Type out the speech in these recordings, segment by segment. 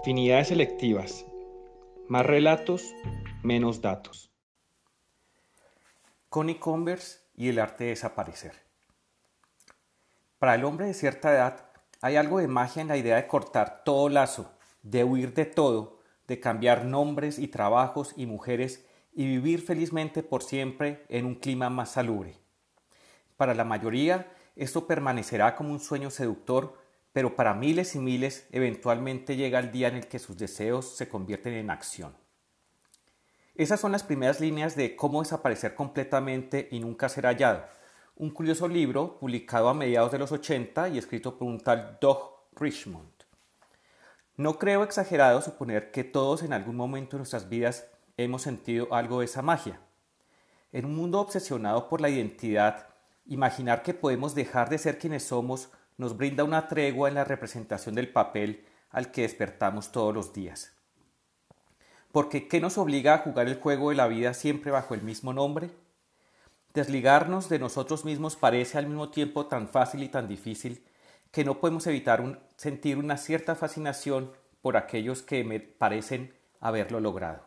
Afinidades selectivas. Más relatos, menos datos. Connie Converse y el arte de desaparecer. Para el hombre de cierta edad hay algo de magia en la idea de cortar todo lazo, de huir de todo, de cambiar nombres y trabajos y mujeres y vivir felizmente por siempre en un clima más salubre. Para la mayoría esto permanecerá como un sueño seductor pero para miles y miles eventualmente llega el día en el que sus deseos se convierten en acción. Esas son las primeras líneas de Cómo desaparecer completamente y nunca ser hallado, un curioso libro publicado a mediados de los 80 y escrito por un tal Doug Richmond. No creo exagerado suponer que todos en algún momento de nuestras vidas hemos sentido algo de esa magia. En un mundo obsesionado por la identidad, imaginar que podemos dejar de ser quienes somos nos brinda una tregua en la representación del papel al que despertamos todos los días. Porque ¿qué nos obliga a jugar el juego de la vida siempre bajo el mismo nombre? Desligarnos de nosotros mismos parece al mismo tiempo tan fácil y tan difícil que no podemos evitar sentir una cierta fascinación por aquellos que me parecen haberlo logrado.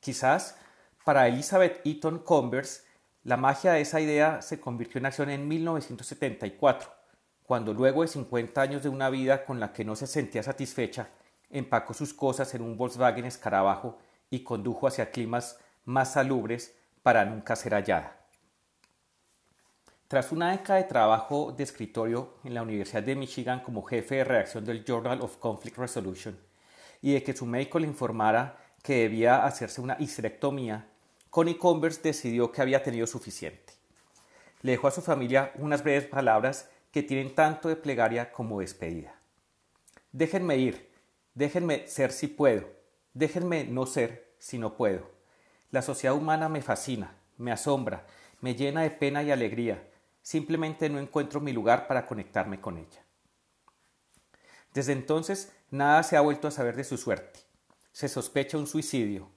Quizás para Elizabeth Eaton Converse la magia de esa idea se convirtió en acción en 1974, cuando luego de 50 años de una vida con la que no se sentía satisfecha, empacó sus cosas en un Volkswagen escarabajo y condujo hacia climas más salubres para nunca ser hallada. Tras una década de trabajo de escritorio en la Universidad de Michigan como jefe de redacción del Journal of Conflict Resolution y de que su médico le informara que debía hacerse una histerectomía, Connie Converse decidió que había tenido suficiente. Le dejó a su familia unas breves palabras que tienen tanto de plegaria como despedida. Déjenme ir, déjenme ser si puedo, déjenme no ser si no puedo. La sociedad humana me fascina, me asombra, me llena de pena y alegría, simplemente no encuentro mi lugar para conectarme con ella. Desde entonces nada se ha vuelto a saber de su suerte. Se sospecha un suicidio.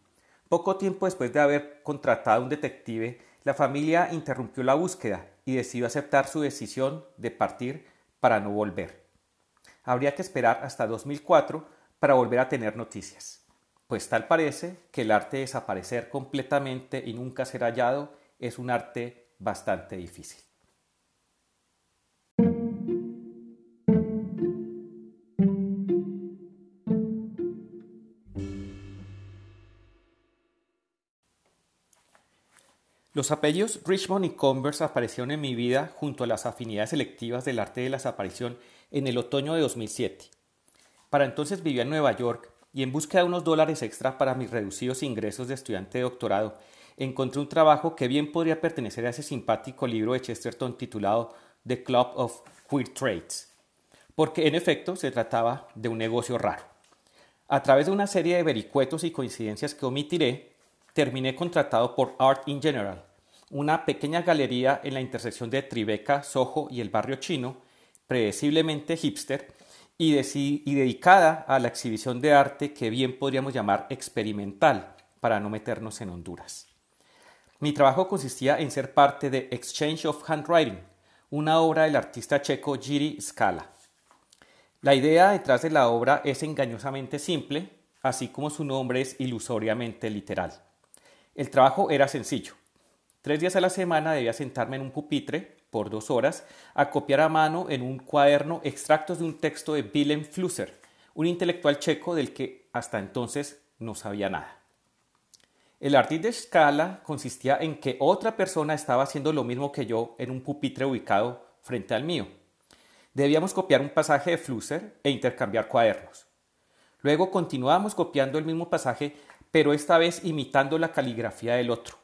Poco tiempo después de haber contratado a un detective, la familia interrumpió la búsqueda y decidió aceptar su decisión de partir para no volver. Habría que esperar hasta 2004 para volver a tener noticias, pues tal parece que el arte de desaparecer completamente y nunca ser hallado es un arte bastante difícil. Los apellidos Richmond y Converse aparecieron en mi vida junto a las afinidades selectivas del arte de la desaparición en el otoño de 2007. Para entonces vivía en Nueva York y en busca de unos dólares extra para mis reducidos ingresos de estudiante de doctorado, encontré un trabajo que bien podría pertenecer a ese simpático libro de Chesterton titulado The Club of Queer Trades, porque en efecto se trataba de un negocio raro. A través de una serie de vericuetos y coincidencias que omitiré, terminé contratado por Art in General, una pequeña galería en la intersección de Tribeca, Soho y el barrio chino, predeciblemente hipster, y, dedicada a la exhibición de arte que bien podríamos llamar experimental, para no meternos en Honduras. Mi trabajo consistía en ser parte de Exchange of Handwriting, una obra del artista checo Jiri Skala. La idea detrás de la obra es engañosamente simple, así como su nombre es ilusoriamente literal. El trabajo era sencillo. Tres días a la semana debía sentarme en un pupitre por dos horas a copiar a mano en un cuaderno extractos de un texto de Willem Flusser, un intelectual checo del que hasta entonces no sabía nada. El arte de escala consistía en que otra persona estaba haciendo lo mismo que yo en un pupitre ubicado frente al mío. Debíamos copiar un pasaje de Flusser e intercambiar cuadernos. Luego continuábamos copiando el mismo pasaje pero esta vez imitando la caligrafía del otro.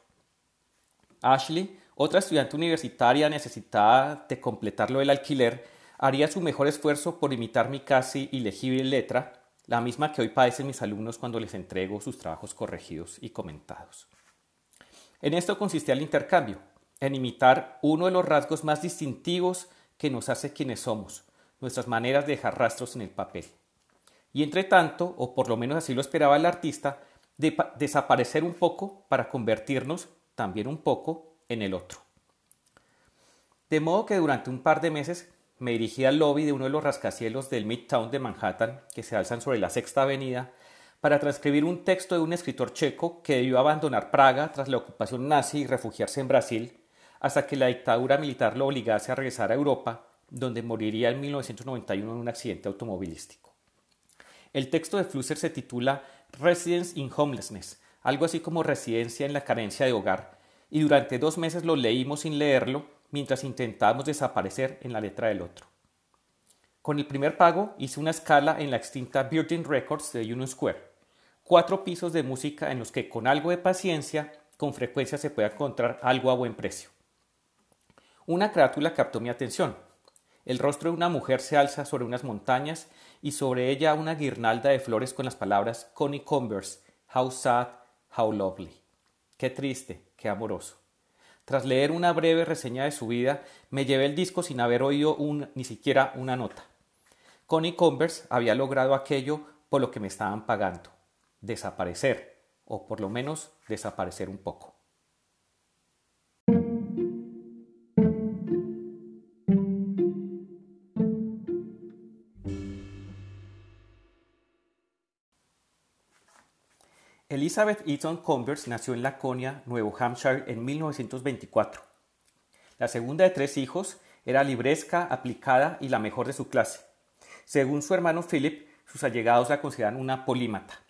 Ashley, otra estudiante universitaria necesitada de completarlo del alquiler, haría su mejor esfuerzo por imitar mi casi ilegible letra, la misma que hoy padecen mis alumnos cuando les entrego sus trabajos corregidos y comentados. En esto consistía el intercambio, en imitar uno de los rasgos más distintivos que nos hace quienes somos, nuestras maneras de dejar rastros en el papel. Y entre tanto, o por lo menos así lo esperaba el artista, de desaparecer un poco para convertirnos también un poco en el otro. De modo que durante un par de meses me dirigí al lobby de uno de los rascacielos del Midtown de Manhattan, que se alzan sobre la Sexta Avenida, para transcribir un texto de un escritor checo que debió abandonar Praga tras la ocupación nazi y refugiarse en Brasil, hasta que la dictadura militar lo obligase a regresar a Europa, donde moriría en 1991 en un accidente automovilístico. El texto de Flusser se titula Residence in Homelessness, algo así como residencia en la carencia de hogar, y durante dos meses lo leímos sin leerlo mientras intentábamos desaparecer en la letra del otro. Con el primer pago hice una escala en la extinta Virgin Records de Union Square, cuatro pisos de música en los que con algo de paciencia con frecuencia se puede encontrar algo a buen precio. Una carátula captó mi atención. El rostro de una mujer se alza sobre unas montañas y sobre ella una guirnalda de flores con las palabras Connie Converse, How sad, how lovely. Qué triste, qué amoroso. Tras leer una breve reseña de su vida, me llevé el disco sin haber oído ni siquiera una nota. Connie Converse había logrado aquello por lo que me estaban pagando, desaparecer, o por lo menos desaparecer un poco. Elizabeth Eaton Converse nació en Laconia, Nuevo Hampshire, en 1924. La segunda de tres hijos, era libresca, aplicada y la mejor de su clase. Según su hermano Philip, sus allegados la consideran una polímata.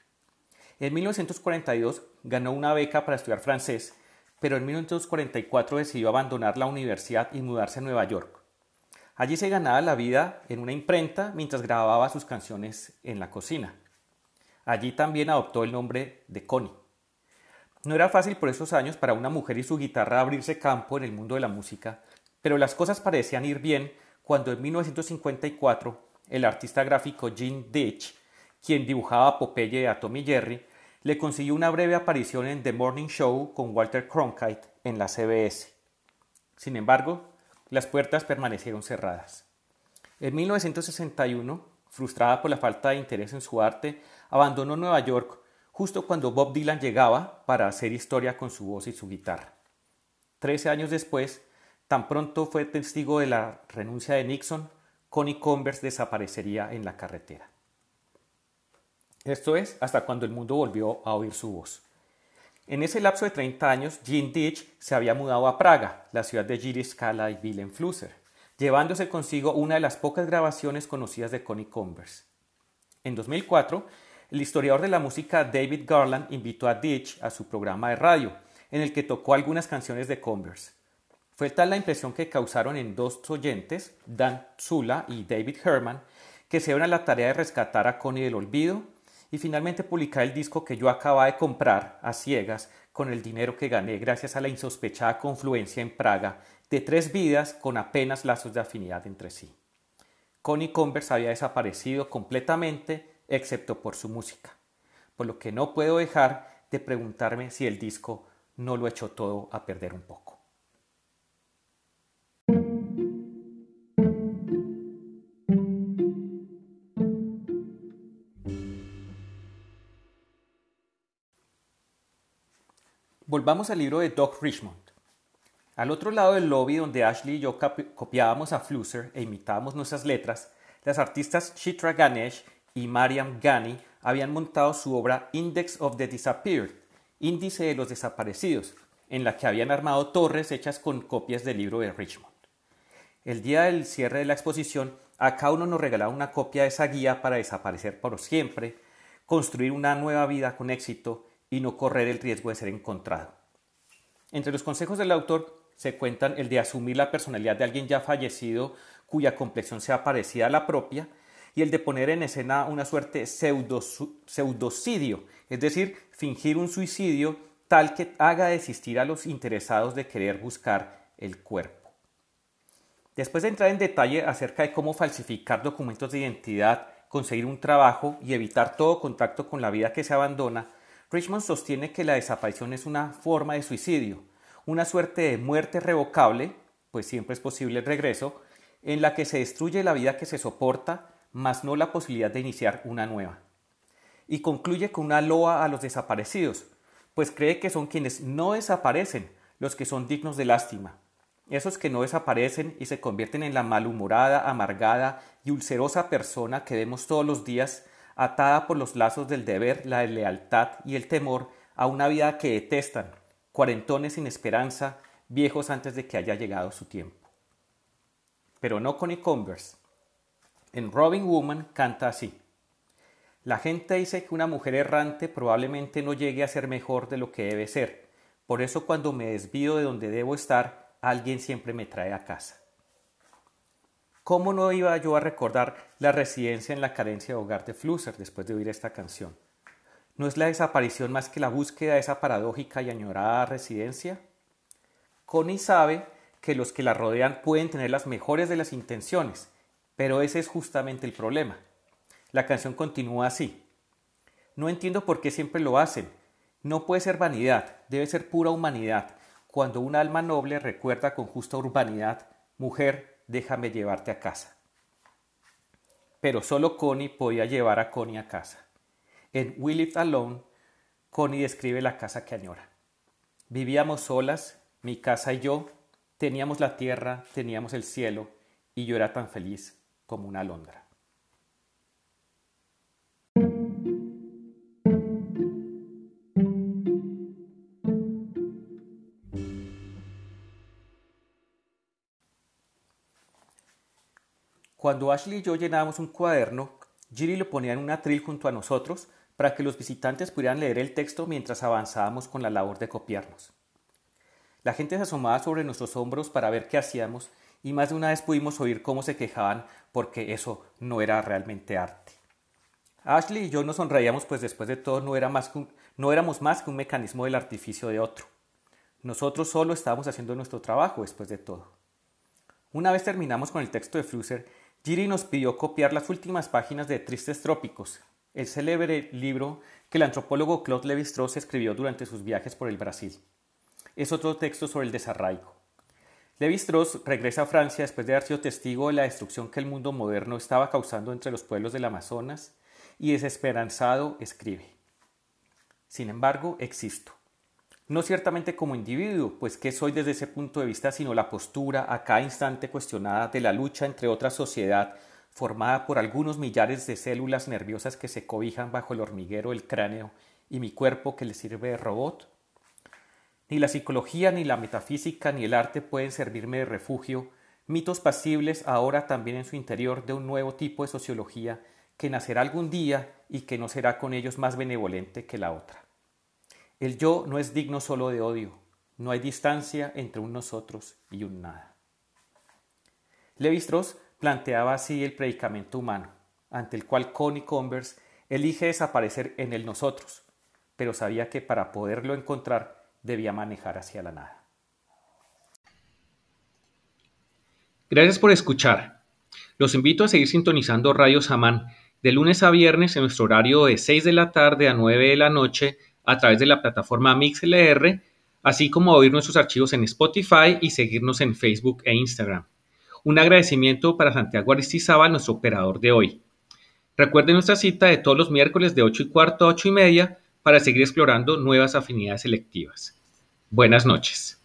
En 1942 ganó una beca para estudiar francés, pero en 1944 decidió abandonar la universidad y mudarse a Nueva York. Allí se ganaba la vida en una imprenta mientras grababa sus canciones en la cocina. Allí también adoptó el nombre de Connie. No era fácil por esos años para una mujer y su guitarra abrirse campo en el mundo de la música, pero las cosas parecían ir bien cuando en 1954 el artista gráfico Gene Ditch, quien dibujaba a Popeye a Tommy Jerry, le consiguió una breve aparición en The Morning Show con Walter Cronkite en la CBS. Sin embargo, las puertas permanecieron cerradas. En 1961, frustrada por la falta de interés en su arte, abandonó Nueva York justo cuando Bob Dylan llegaba para hacer historia con su voz y su guitarra. Trece años después, tan pronto fue testigo de la renuncia de Nixon, Connie Converse desaparecería en la carretera. Esto es hasta cuando el mundo volvió a oír su voz. En ese lapso de 30 años, Gene Ditch se había mudado a Praga, la ciudad de Jiří Skala y Willem Flusser, llevándose consigo una de las pocas grabaciones conocidas de Connie Converse. En 2004, el historiador de la música David Garland invitó a Ditch a su programa de radio, en el que tocó algunas canciones de Converse. Fue tal la impresión que causaron en dos oyentes, Dan Zula y David Herman, que se dieron la tarea de rescatar a Connie del olvido y finalmente publicar el disco que yo acababa de comprar a ciegas con el dinero que gané gracias a la insospechada confluencia en Praga de tres vidas con apenas lazos de afinidad entre sí. Connie Converse había desaparecido completamente excepto por su música, por lo que no puedo dejar de preguntarme si el disco no lo echó todo a perder un poco. Volvamos al libro de Doc Richmond. Al otro lado del lobby donde Ashley y yo copiábamos a Flusser e imitábamos nuestras letras, las artistas Chitra Ganesh y Mariam Ghani habían montado su obra Index of the Disappeared, Índice de los Desaparecidos, en la que habían armado torres hechas con copias del libro de Richmond. El día del cierre de la exposición, a cada uno nos regalaba una copia de esa guía para desaparecer por siempre, construir una nueva vida con éxito y no correr el riesgo de ser encontrado. Entre los consejos del autor se cuentan el de asumir la personalidad de alguien ya fallecido cuya complexión sea parecida a la propia y el de poner en escena una suerte pseudocidio, es decir, fingir un suicidio tal que haga desistir a los interesados de querer buscar el cuerpo. Después de entrar en detalle acerca de cómo falsificar documentos de identidad, conseguir un trabajo y evitar todo contacto con la vida que se abandona, Richmond sostiene que la desaparición es una forma de suicidio, una suerte de muerte revocable, pues siempre es posible el regreso, en la que se destruye la vida que se soporta mas no la posibilidad de iniciar una nueva. Y concluye con una loa a los desaparecidos, pues cree que son quienes no desaparecen los que son dignos de lástima, esos que no desaparecen y se convierten en la malhumorada, amargada y ulcerosa persona que vemos todos los días, atada por los lazos del deber, la lealtad y el temor a una vida que detestan, cuarentones sin esperanza, viejos antes de que haya llegado su tiempo. Pero no con Converse. En Robin Woman canta así. La gente dice que una mujer errante probablemente no llegue a ser mejor de lo que debe ser. Por eso cuando me desvío de donde debo estar, alguien siempre me trae a casa. ¿Cómo no iba yo a recordar la residencia en la carencia de hogar de Flusser después de oír esta canción? ¿No es la desaparición más que la búsqueda de esa paradójica y añorada residencia? Connie sabe que los que la rodean pueden tener las mejores de las intenciones, pero ese es justamente el problema. La canción continúa así. No entiendo por qué siempre lo hacen. No puede ser vanidad, debe ser pura humanidad. Cuando un alma noble recuerda con justa urbanidad, mujer, déjame llevarte a casa. Pero solo Connie podía llevar a Connie a casa. En We Lived Alone, Connie describe la casa que añora. Vivíamos solas, mi casa y yo, teníamos la tierra, teníamos el cielo, y yo era tan feliz como una alondra. Cuando Ashley y yo llenábamos un cuaderno, Giri lo ponía en un atril junto a nosotros para que los visitantes pudieran leer el texto mientras avanzábamos con la labor de copiarnos. La gente se asomaba sobre nuestros hombros para ver qué hacíamos y más de una vez pudimos oír cómo se quejaban porque eso no era realmente arte. Ashley y yo nos sonreíamos pues después de todo no, era más no éramos más que un mecanismo del artificio de otro. Nosotros solo estábamos haciendo nuestro trabajo después de todo. Una vez terminamos con el texto de Flusser, Giri nos pidió copiar las últimas páginas de Tristes Trópicos, el célebre libro que el antropólogo Claude Lévi-Strauss escribió durante sus viajes por el Brasil. Es otro texto sobre el desarraigo. Lévi-Strauss regresa a Francia después de haber sido testigo de la destrucción que el mundo moderno estaba causando entre los pueblos del Amazonas y desesperanzado escribe. Sin embargo, existo no ciertamente como individuo, pues que soy desde ese punto de vista, sino la postura a cada instante cuestionada de la lucha entre otra sociedad formada por algunos millares de células nerviosas que se cobijan bajo el hormiguero del cráneo y mi cuerpo que le sirve de robot. Ni la psicología, ni la metafísica, ni el arte pueden servirme de refugio, mitos pasibles ahora también en su interior de un nuevo tipo de sociología que nacerá algún día y que no será con ellos más benevolente que la otra. El yo no es digno solo de odio, no hay distancia entre un nosotros y un nada. Levi-Strauss planteaba así el predicamento humano, ante el cual Connie Converse elige desaparecer en el nosotros, pero sabía que para poderlo encontrar debía manejar hacia la nada. Gracias por escuchar. Los invito a seguir sintonizando Radio Samán de lunes a viernes en nuestro horario de 6 de la tarde a 9 de la noche a través de la plataforma MixLR, así como oír nuestros archivos en Spotify y seguirnos en Facebook e Instagram. Un agradecimiento para Santiago Aristizábal, nuestro operador de hoy. Recuerden nuestra cita de todos los miércoles de 8 y cuarto a 8 y media para seguir explorando nuevas afinidades selectivas. Buenas noches.